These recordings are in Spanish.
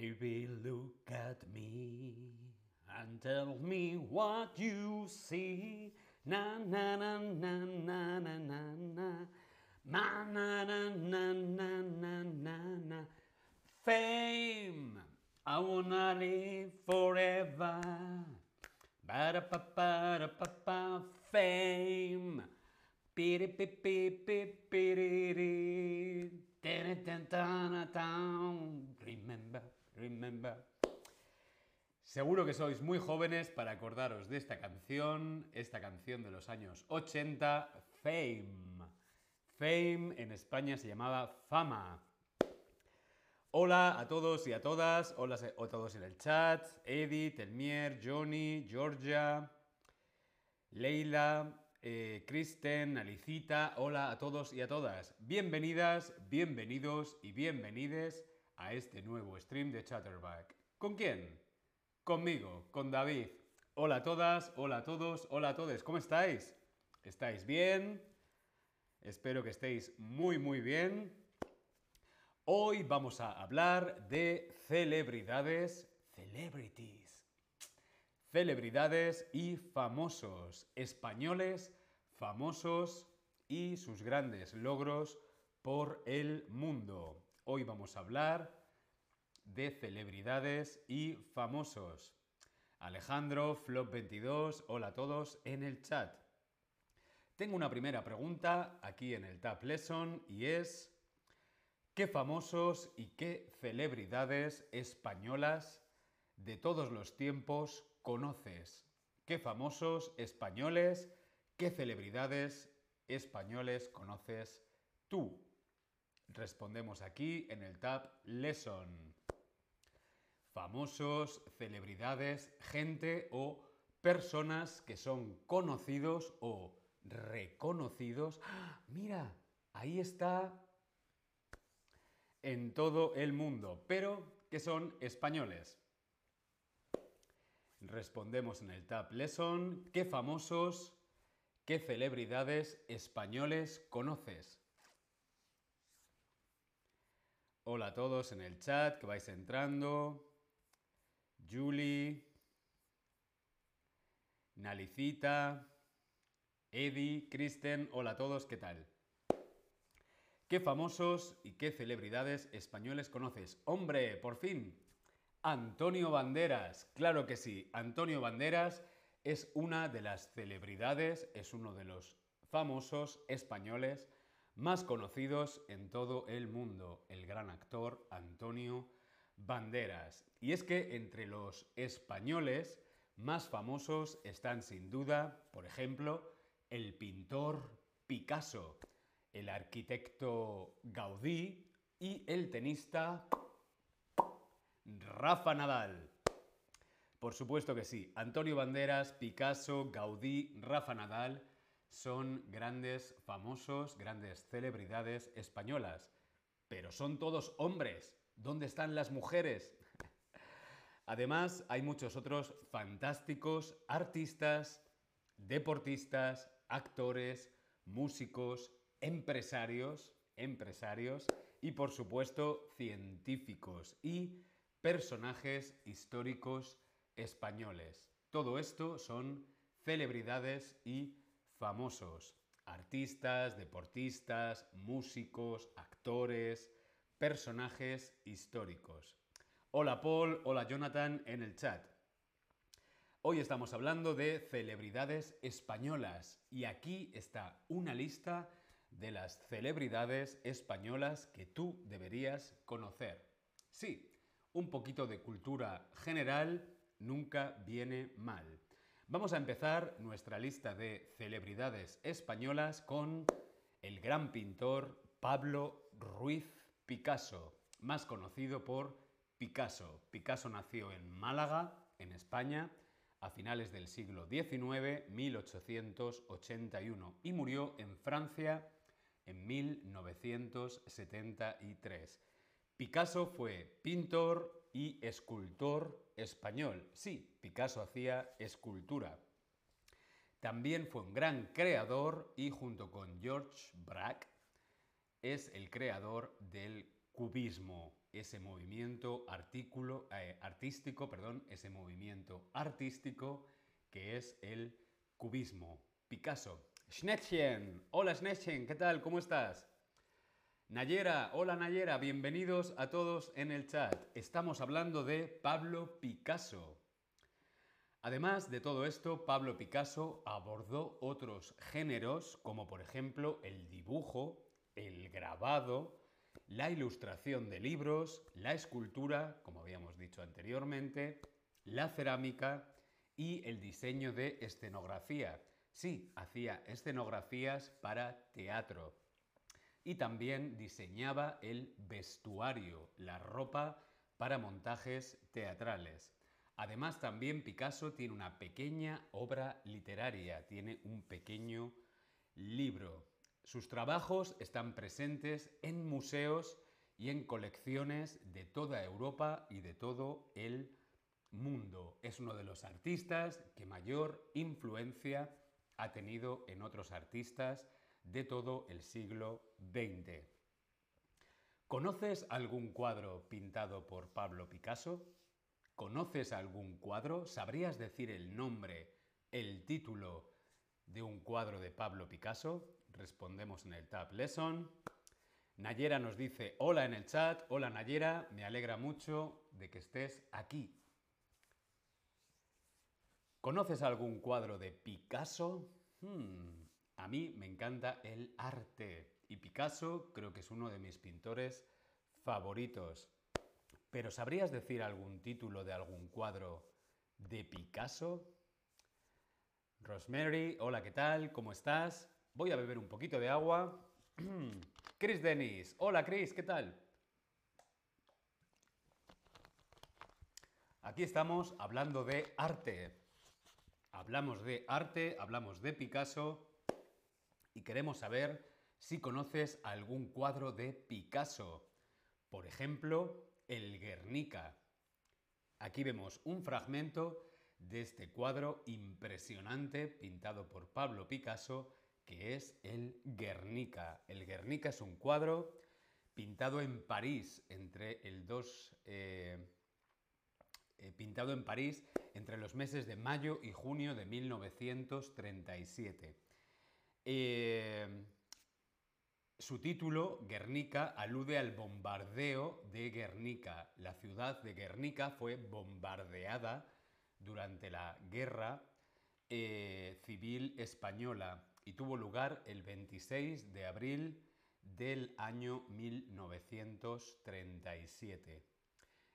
Baby, look at me and tell me what you see. Na na na na na na na na. Na na na na na na na na. Fame. I wanna live forever. Ba-da-ba-ba-da-ba-ba. Fame. Piri-pi-pi-pi-piri-ri. Tiri-tan-tan-tan. Remember, remember. Seguro que sois muy jóvenes para acordaros de esta canción, esta canción de los años 80, Fame. Fame en España se llamaba Fama. Hola a todos y a todas, hola a todos en el chat, Edith, Elmier, Johnny, Georgia, Leila, eh, Kristen, Alicita, hola a todos y a todas. Bienvenidas, bienvenidos y bienvenides a este nuevo stream de Chatterback. ¿Con quién? Conmigo, con David. Hola a todas, hola a todos, hola a todos. ¿Cómo estáis? ¿Estáis bien? Espero que estéis muy, muy bien. Hoy vamos a hablar de celebridades, celebrities. Celebridades y famosos españoles, famosos y sus grandes logros por el mundo. Hoy vamos a hablar de celebridades y famosos. Alejandro, Flop22, hola a todos en el chat. Tengo una primera pregunta aquí en el Tab Lesson y es, ¿qué famosos y qué celebridades españolas de todos los tiempos conoces? ¿Qué famosos españoles, qué celebridades españoles conoces tú? Respondemos aquí en el Tab Lesson famosos, celebridades, gente o personas que son conocidos o reconocidos. ¡Ah! Mira, ahí está en todo el mundo, pero que son españoles. Respondemos en el Tab Lesson, ¿qué famosos, qué celebridades españoles conoces? Hola a todos en el chat que vais entrando. Julie, Nalicita, Eddie, Kristen, hola a todos, ¿qué tal? ¿Qué famosos y qué celebridades españoles conoces? Hombre, por fin, Antonio Banderas, claro que sí, Antonio Banderas es una de las celebridades, es uno de los famosos españoles más conocidos en todo el mundo, el gran actor Antonio Banderas. Y es que entre los españoles más famosos están sin duda, por ejemplo, el pintor Picasso, el arquitecto Gaudí y el tenista Rafa Nadal. Por supuesto que sí, Antonio Banderas, Picasso, Gaudí, Rafa Nadal son grandes, famosos, grandes celebridades españolas. Pero son todos hombres. ¿Dónde están las mujeres? Además, hay muchos otros fantásticos artistas, deportistas, actores, músicos, empresarios, empresarios y por supuesto científicos y personajes históricos españoles. Todo esto son celebridades y famosos, artistas, deportistas, músicos, actores, personajes históricos. Hola Paul, hola Jonathan en el chat. Hoy estamos hablando de celebridades españolas y aquí está una lista de las celebridades españolas que tú deberías conocer. Sí, un poquito de cultura general nunca viene mal. Vamos a empezar nuestra lista de celebridades españolas con el gran pintor Pablo Ruiz Picasso, más conocido por Picasso. Picasso nació en Málaga, en España, a finales del siglo XIX, 1881, y murió en Francia en 1973. Picasso fue pintor y escultor español. Sí, Picasso hacía escultura. También fue un gran creador y junto con George Braque es el creador del cubismo. ese movimiento eh, artístico, perdón, ese movimiento artístico que es el cubismo. Picasso. Schnettchen, hola Schnettchen, ¿qué tal? ¿Cómo estás? Nayera, hola Nayera, bienvenidos a todos en el chat. Estamos hablando de Pablo Picasso. Además de todo esto, Pablo Picasso abordó otros géneros como por ejemplo el dibujo, el grabado, la ilustración de libros, la escultura, como habíamos dicho anteriormente, la cerámica y el diseño de escenografía. Sí, hacía escenografías para teatro. Y también diseñaba el vestuario, la ropa para montajes teatrales. Además, también Picasso tiene una pequeña obra literaria, tiene un pequeño libro. Sus trabajos están presentes en museos y en colecciones de toda Europa y de todo el mundo. Es uno de los artistas que mayor influencia ha tenido en otros artistas de todo el siglo XX. ¿Conoces algún cuadro pintado por Pablo Picasso? ¿Conoces algún cuadro? ¿Sabrías decir el nombre, el título de un cuadro de Pablo Picasso? respondemos en el Tab Lesson. Nayera nos dice hola en el chat. Hola Nayera, me alegra mucho de que estés aquí. ¿Conoces algún cuadro de Picasso? Hmm, a mí me encanta el arte y Picasso creo que es uno de mis pintores favoritos. Pero ¿sabrías decir algún título de algún cuadro de Picasso? Rosemary, hola, ¿qué tal? ¿Cómo estás? Voy a beber un poquito de agua. Chris Dennis. Hola Chris, ¿qué tal? Aquí estamos hablando de arte. Hablamos de arte, hablamos de Picasso y queremos saber si conoces algún cuadro de Picasso. Por ejemplo, el Guernica. Aquí vemos un fragmento de este cuadro impresionante pintado por Pablo Picasso que es el Guernica. El Guernica es un cuadro pintado en París entre el 2... Eh, eh, los meses de mayo y junio de 1937. Eh, su título, Guernica, alude al bombardeo de Guernica. La ciudad de Guernica fue bombardeada durante la guerra civil española y tuvo lugar el 26 de abril del año 1937.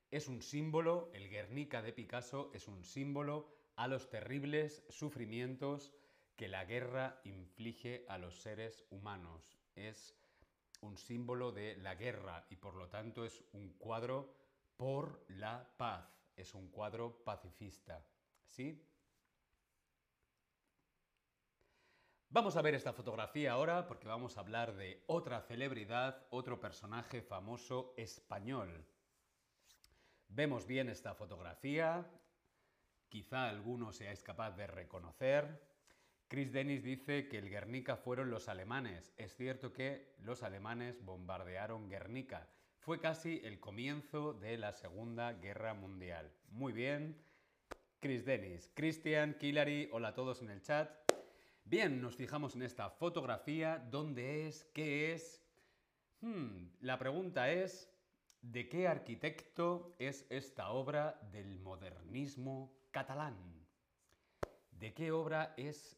Es un símbolo, el Guernica de Picasso es un símbolo a los terribles sufrimientos que la guerra inflige a los seres humanos. Es un símbolo de la guerra y por lo tanto es un cuadro por la paz, es un cuadro pacifista. ¿Sí? Vamos a ver esta fotografía ahora porque vamos a hablar de otra celebridad, otro personaje famoso español. Vemos bien esta fotografía, quizá alguno seáis capaz de reconocer. Chris Dennis dice que el Guernica fueron los alemanes. Es cierto que los alemanes bombardearon Guernica. Fue casi el comienzo de la Segunda Guerra Mundial. Muy bien. Chris Dennis. Christian, Killary, hola a todos en el chat. Bien, nos fijamos en esta fotografía. ¿Dónde es? ¿Qué es? Hmm, la pregunta es, ¿de qué arquitecto es esta obra del modernismo catalán? ¿De qué obra es,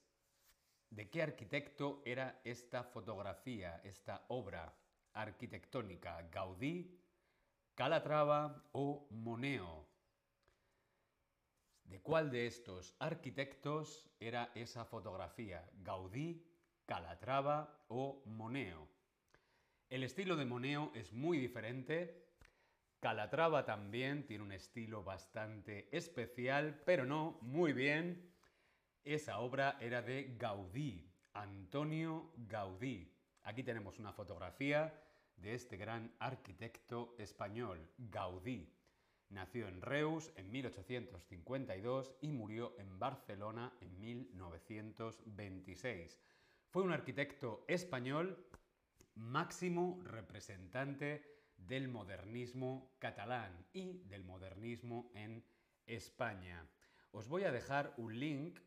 de qué arquitecto era esta fotografía, esta obra arquitectónica? ¿Gaudí, Calatrava o Moneo? ¿De cuál de estos arquitectos era esa fotografía? ¿Gaudí, Calatrava o Moneo? El estilo de Moneo es muy diferente. Calatrava también tiene un estilo bastante especial, pero no muy bien. Esa obra era de Gaudí, Antonio Gaudí. Aquí tenemos una fotografía de este gran arquitecto español, Gaudí. Nació en Reus en 1852 y murió en Barcelona en 1926. Fue un arquitecto español máximo representante del modernismo catalán y del modernismo en España. Os voy a dejar un link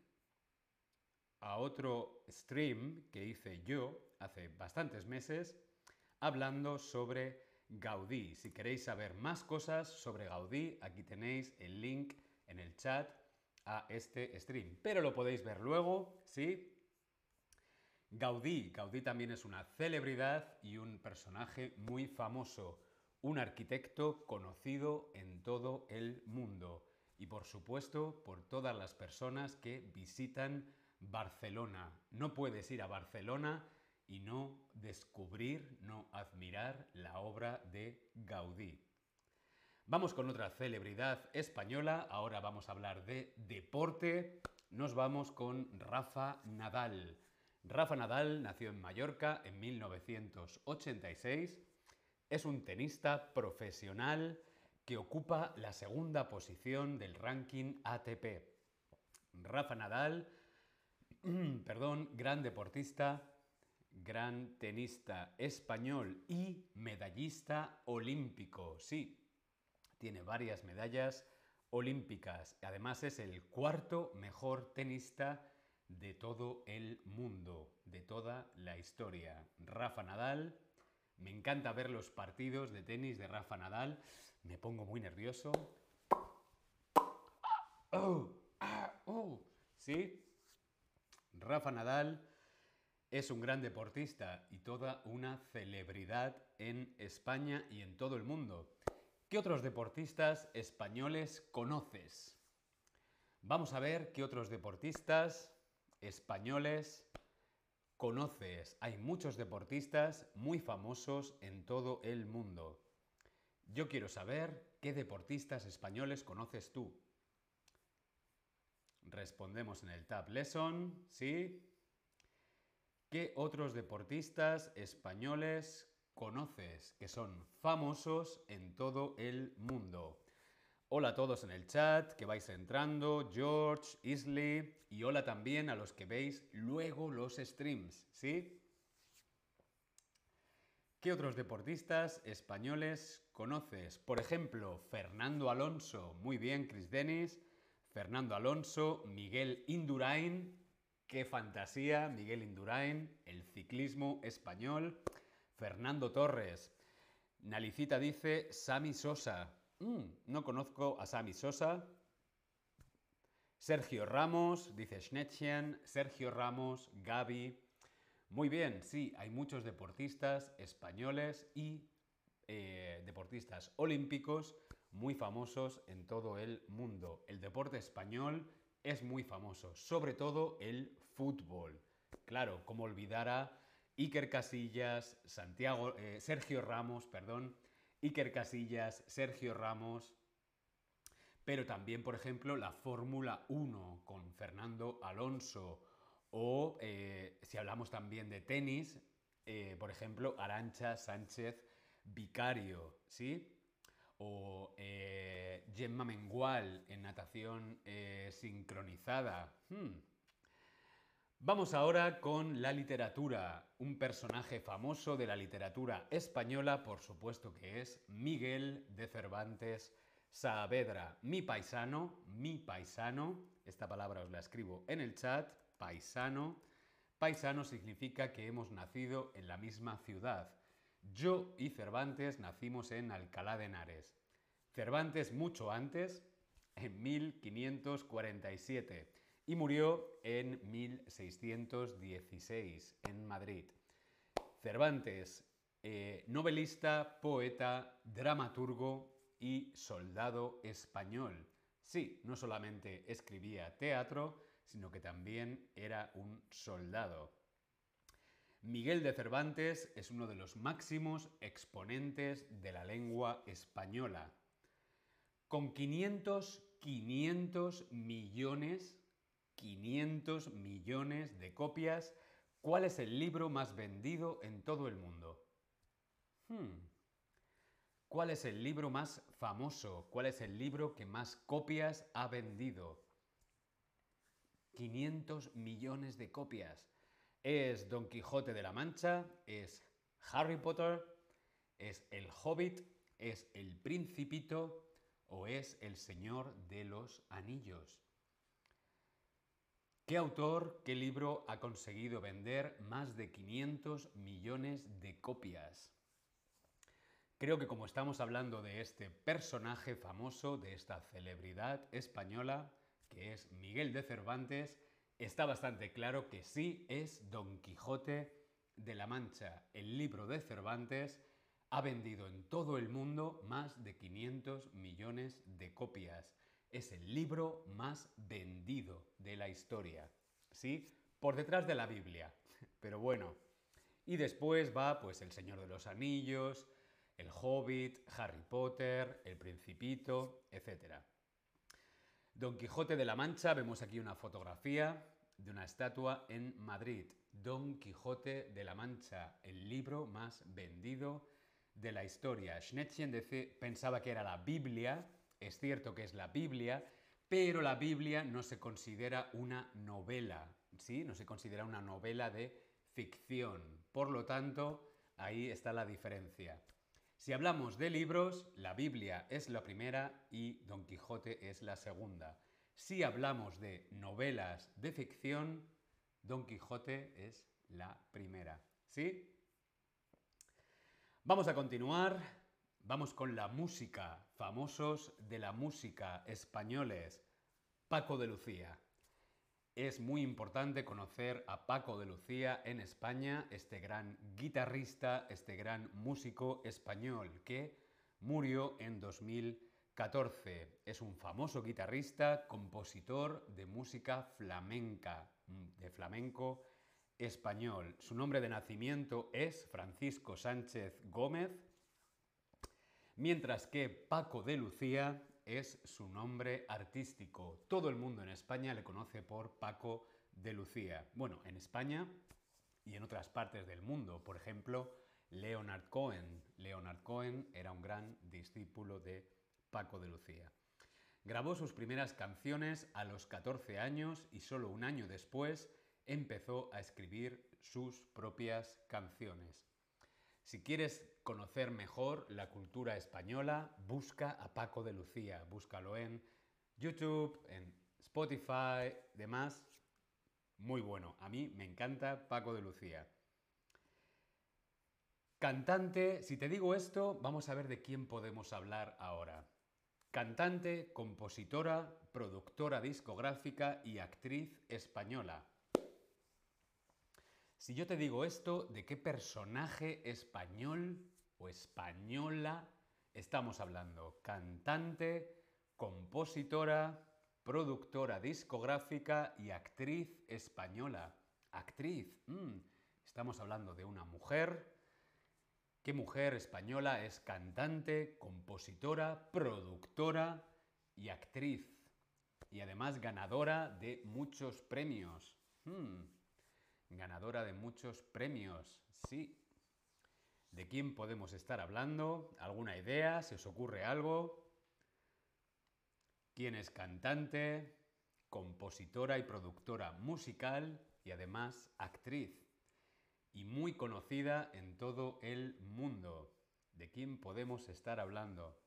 a otro stream que hice yo hace bastantes meses hablando sobre Gaudí. Si queréis saber más cosas sobre Gaudí, aquí tenéis el link en el chat a este stream. Pero lo podéis ver luego, ¿sí? Gaudí. Gaudí también es una celebridad y un personaje muy famoso, un arquitecto conocido en todo el mundo y por supuesto por todas las personas que visitan Barcelona. No puedes ir a Barcelona y no descubrir, no admirar la obra de Gaudí. Vamos con otra celebridad española, ahora vamos a hablar de deporte, nos vamos con Rafa Nadal. Rafa Nadal nació en Mallorca en 1986, es un tenista profesional que ocupa la segunda posición del ranking ATP. Rafa Nadal, perdón, gran deportista, gran tenista español y medallista olímpico. Sí, tiene varias medallas olímpicas. Además es el cuarto mejor tenista de todo el mundo, de toda la historia. Rafa Nadal, me encanta ver los partidos de tenis de Rafa Nadal, me pongo muy nervioso. Oh, ah, oh. ¿Sí? Rafa Nadal es un gran deportista y toda una celebridad en España y en todo el mundo. ¿Qué otros deportistas españoles conoces? Vamos a ver qué otros deportistas españoles conoces. Hay muchos deportistas muy famosos en todo el mundo. Yo quiero saber qué deportistas españoles conoces tú. Respondemos en el Tab Lesson, ¿sí? ¿Qué otros deportistas españoles conoces que son famosos en todo el mundo? Hola a todos en el chat que vais entrando, George, Isley y hola también a los que veis luego los streams, ¿sí? ¿Qué otros deportistas españoles conoces? Por ejemplo, Fernando Alonso, muy bien, Chris Dennis, Fernando Alonso, Miguel Indurain, Qué fantasía, Miguel Indurain, el ciclismo español, Fernando Torres. Nalicita dice Sami Sosa. Mm, no conozco a Sami Sosa. Sergio Ramos, dice Schnettchen, Sergio Ramos, Gaby. Muy bien, sí, hay muchos deportistas españoles y eh, deportistas olímpicos muy famosos en todo el mundo. El deporte español es muy famoso, sobre todo el fútbol. Claro, como olvidar a Iker Casillas, Santiago, eh, Sergio Ramos, perdón, Iker Casillas, Sergio Ramos, pero también, por ejemplo, la Fórmula 1 con Fernando Alonso, o eh, si hablamos también de tenis, eh, por ejemplo, Arancha Sánchez Vicario, ¿sí? O eh, Gemma Mengual en natación eh, sincronizada. Hmm. Vamos ahora con la literatura. Un personaje famoso de la literatura española, por supuesto que es Miguel de Cervantes Saavedra. Mi paisano, mi paisano, esta palabra os la escribo en el chat, paisano. Paisano significa que hemos nacido en la misma ciudad. Yo y Cervantes nacimos en Alcalá de Henares. Cervantes mucho antes, en 1547, y murió en 1616 en Madrid. Cervantes, eh, novelista, poeta, dramaturgo y soldado español. Sí, no solamente escribía teatro, sino que también era un soldado. Miguel de Cervantes es uno de los máximos exponentes de la lengua española. Con 500, 500 millones, 500 millones de copias, ¿cuál es el libro más vendido en todo el mundo? Hmm. ¿Cuál es el libro más famoso? ¿Cuál es el libro que más copias ha vendido? 500 millones de copias. ¿Es Don Quijote de la Mancha? ¿Es Harry Potter? ¿Es el hobbit? ¿Es el principito? ¿O es el señor de los anillos? ¿Qué autor, qué libro ha conseguido vender más de 500 millones de copias? Creo que como estamos hablando de este personaje famoso, de esta celebridad española, que es Miguel de Cervantes, está bastante claro que sí es Don Quijote de la Mancha. El libro de Cervantes ha vendido en todo el mundo más de 500 millones de copias es el libro más vendido de la historia. ¿Sí? Por detrás de la Biblia. Pero bueno. Y después va pues El Señor de los Anillos, El Hobbit, Harry Potter, El Principito, etc. Don Quijote de la Mancha, vemos aquí una fotografía de una estatua en Madrid. Don Quijote de la Mancha, el libro más vendido de la historia. Schnettchen pensaba que era la Biblia, es cierto que es la Biblia, pero la Biblia no se considera una novela, ¿sí? No se considera una novela de ficción. Por lo tanto, ahí está la diferencia. Si hablamos de libros, la Biblia es la primera y Don Quijote es la segunda. Si hablamos de novelas de ficción, Don Quijote es la primera. ¿Sí? Vamos a continuar. Vamos con la música, famosos de la música españoles. Paco de Lucía. Es muy importante conocer a Paco de Lucía en España, este gran guitarrista, este gran músico español que murió en 2014. Es un famoso guitarrista, compositor de música flamenca, de flamenco español. Su nombre de nacimiento es Francisco Sánchez Gómez mientras que Paco de Lucía es su nombre artístico. Todo el mundo en España le conoce por Paco de Lucía. Bueno, en España y en otras partes del mundo. Por ejemplo, Leonard Cohen. Leonard Cohen era un gran discípulo de Paco de Lucía. Grabó sus primeras canciones a los 14 años y solo un año después empezó a escribir sus propias canciones. Si quieres conocer mejor la cultura española, busca a Paco de Lucía. Búscalo en YouTube, en Spotify, demás. Muy bueno. A mí me encanta Paco de Lucía. Cantante, si te digo esto, vamos a ver de quién podemos hablar ahora. Cantante, compositora, productora discográfica y actriz española. Si yo te digo esto, ¿de qué personaje español o española estamos hablando? Cantante, compositora, productora discográfica y actriz española. Actriz. Mm, estamos hablando de una mujer. ¿Qué mujer española es cantante, compositora, productora y actriz? Y además ganadora de muchos premios. Mm ganadora de muchos premios. Sí. ¿De quién podemos estar hablando? ¿Alguna idea? ¿Se os ocurre algo? ¿Quién es cantante, compositora y productora musical y además actriz? Y muy conocida en todo el mundo. ¿De quién podemos estar hablando?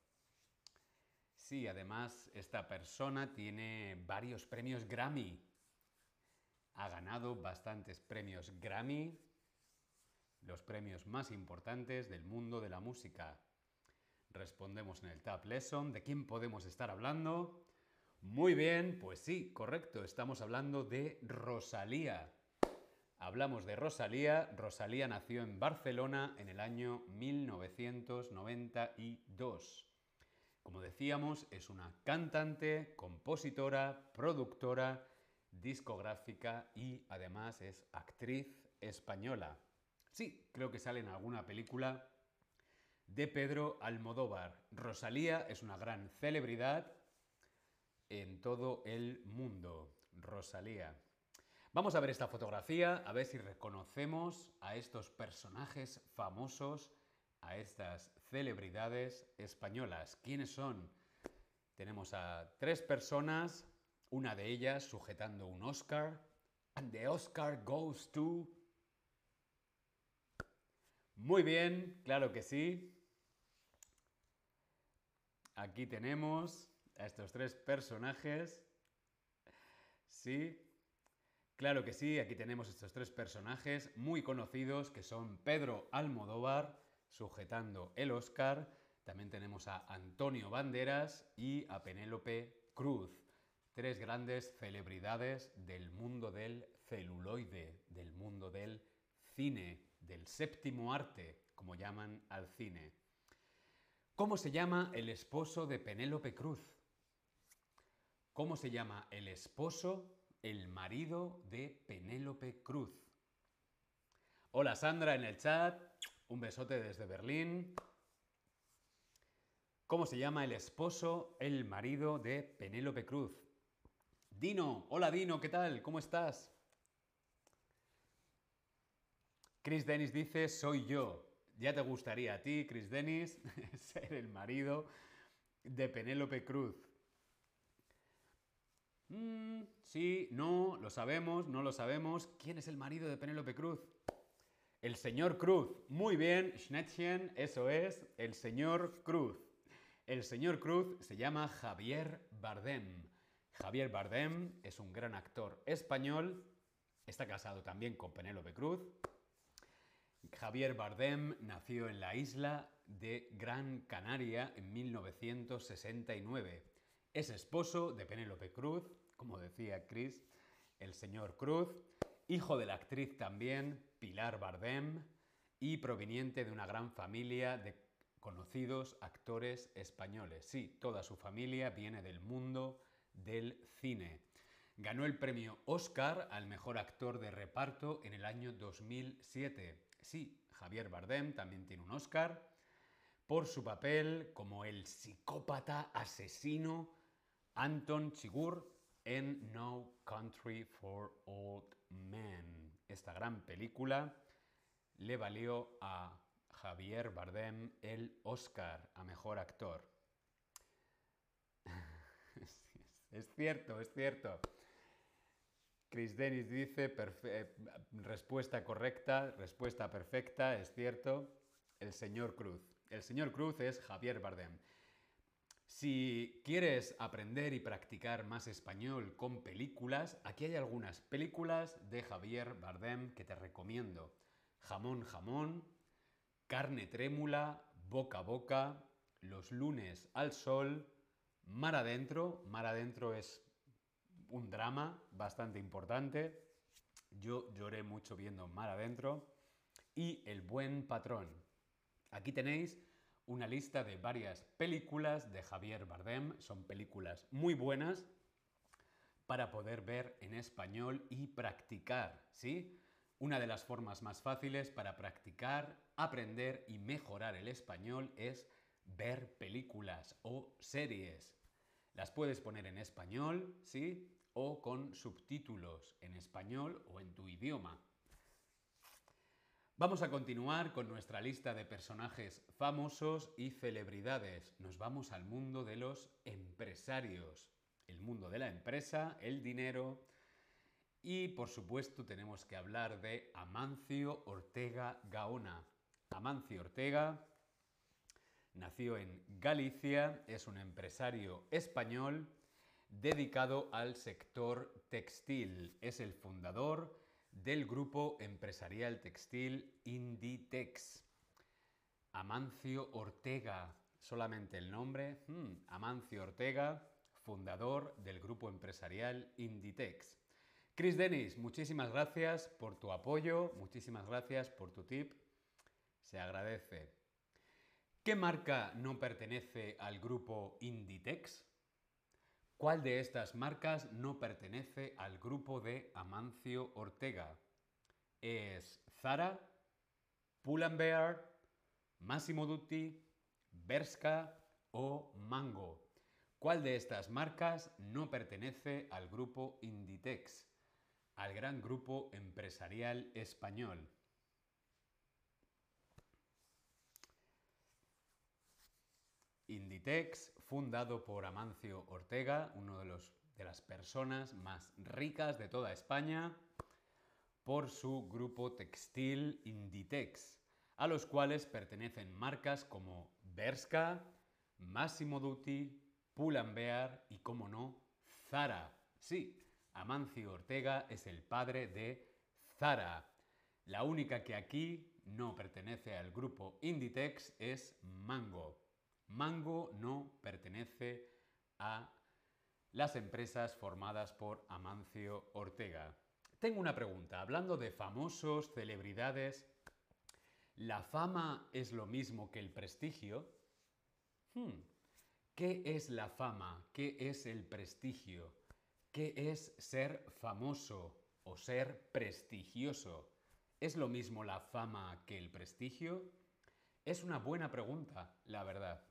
Sí, además esta persona tiene varios premios Grammy ha ganado bastantes premios Grammy, los premios más importantes del mundo de la música. Respondemos en el Tab Lesson. ¿De quién podemos estar hablando? Muy bien, pues sí, correcto. Estamos hablando de Rosalía. Hablamos de Rosalía. Rosalía nació en Barcelona en el año 1992. Como decíamos, es una cantante, compositora, productora discográfica y además es actriz española. Sí, creo que sale en alguna película de Pedro Almodóvar. Rosalía es una gran celebridad en todo el mundo. Rosalía. Vamos a ver esta fotografía, a ver si reconocemos a estos personajes famosos, a estas celebridades españolas. ¿Quiénes son? Tenemos a tres personas una de ellas sujetando un Oscar. And the Oscar goes to... Muy bien, claro que sí. Aquí tenemos a estos tres personajes. Sí, claro que sí, aquí tenemos estos tres personajes muy conocidos que son Pedro Almodóvar, sujetando el Oscar. También tenemos a Antonio Banderas y a Penélope Cruz. Tres grandes celebridades del mundo del celuloide, del mundo del cine, del séptimo arte, como llaman al cine. ¿Cómo se llama el esposo de Penélope Cruz? ¿Cómo se llama el esposo, el marido de Penélope Cruz? Hola Sandra en el chat, un besote desde Berlín. ¿Cómo se llama el esposo, el marido de Penélope Cruz? Dino, hola Dino, ¿qué tal? ¿Cómo estás? Chris Dennis dice, soy yo. Ya te gustaría a ti, Chris Dennis, ser el marido de Penélope Cruz. Mm, sí, no, lo sabemos, no lo sabemos. ¿Quién es el marido de Penélope Cruz? El señor Cruz. Muy bien, Schnettchen, eso es, el señor Cruz. El señor Cruz se llama Javier Bardem. Javier Bardem es un gran actor español, está casado también con Penélope Cruz Javier Bardem nació en la isla de Gran Canaria en 1969. Es esposo de Penélope Cruz, como decía Chris, el señor Cruz, hijo de la actriz también Pilar Bardem y proveniente de una gran familia de conocidos actores españoles. Sí, toda su familia viene del mundo del cine. Ganó el premio Oscar al mejor actor de reparto en el año 2007 Sí, Javier Bardem también tiene un Oscar por su papel como el psicópata asesino Anton Chigurh en No Country for Old Men. Esta gran película le valió a Javier Bardem el Oscar a Mejor Actor. es cierto, es cierto. Chris Dennis dice, eh, respuesta correcta, respuesta perfecta, es cierto, el señor Cruz. El señor Cruz es Javier Bardem. Si quieres aprender y practicar más español con películas, aquí hay algunas películas de Javier Bardem que te recomiendo. Jamón, jamón, carne trémula, boca a boca, los lunes al sol, mar adentro. Mar adentro es un drama bastante importante. Yo lloré mucho viendo Mar Adentro. Y El Buen Patrón. Aquí tenéis una lista de varias películas de Javier Bardem. Son películas muy buenas para poder ver en español y practicar, ¿sí? Una de las formas más fáciles para practicar, aprender y mejorar el español es ver películas o series. Las puedes poner en español, ¿sí? O con subtítulos en español o en tu idioma. Vamos a continuar con nuestra lista de personajes famosos y celebridades. Nos vamos al mundo de los empresarios. El mundo de la empresa, el dinero. Y por supuesto tenemos que hablar de Amancio Ortega Gaona. Amancio Ortega Nació en Galicia, es un empresario español dedicado al sector textil. Es el fundador del grupo empresarial textil Inditex. Amancio Ortega, solamente el nombre. Hmm, Amancio Ortega, fundador del grupo empresarial Inditex. Chris Dennis, muchísimas gracias por tu apoyo, muchísimas gracias por tu tip. Se agradece. ¿Qué marca no pertenece al grupo Inditex? ¿Cuál de estas marcas no pertenece al grupo de Amancio Ortega? ¿Es Zara, Pull&Bear, Massimo Dutti, Berska o Mango? ¿Cuál de estas marcas no pertenece al grupo Inditex, al gran grupo empresarial español? Inditex, fundado por Amancio Ortega, uno de, las personas más ricas de toda España, por su grupo textil Inditex, a los cuales pertenecen marcas como Berska, Massimo Dutti, Pull&Bear y, como no, Zara. Sí, Amancio Ortega es el padre de Zara. La única que aquí no pertenece al grupo Inditex es Mango. Mango no pertenece a las empresas formadas por Amancio Ortega. Tengo una pregunta. Hablando de famosos, celebridades, ¿la fama es lo mismo que el prestigio? Hmm. ¿Qué es la fama? ¿Qué es el prestigio? ¿Qué es ser famoso o ser prestigioso? ¿Es lo mismo la fama que el prestigio? Es una buena pregunta, la verdad.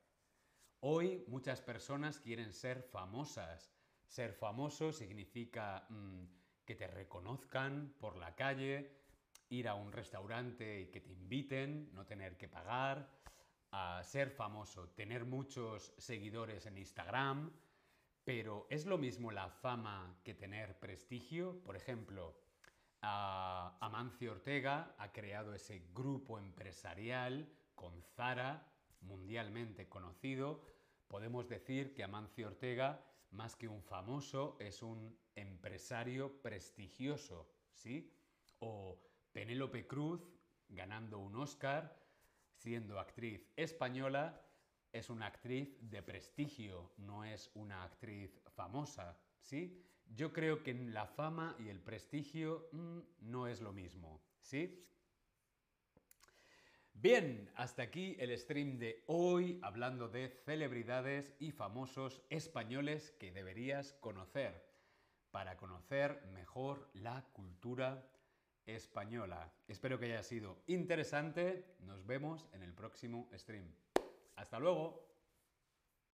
Hoy muchas personas quieren ser famosas. Ser famoso significa mm, que te reconozcan por la calle, ir a un restaurante y que te inviten, no tener que pagar, a ser famoso, tener muchos seguidores en Instagram, pero ¿es lo mismo la fama que tener prestigio? Por ejemplo, Amancio Ortega ha creado ese grupo empresarial con Zara, mundialmente conocido. Podemos decir que Amancio Ortega, más que un famoso, es un empresario prestigioso, ¿sí? O Penélope Cruz, ganando un Oscar, siendo actriz española, es una actriz de prestigio, no es una actriz famosa, ¿sí? Yo creo que la fama y el prestigio mm, no es lo mismo, ¿sí? Bien, hasta aquí el stream de hoy hablando de celebridades y famosos españoles que deberías conocer para conocer mejor la cultura española. Espero que haya sido interesante. Nos vemos en el próximo stream. Hasta luego.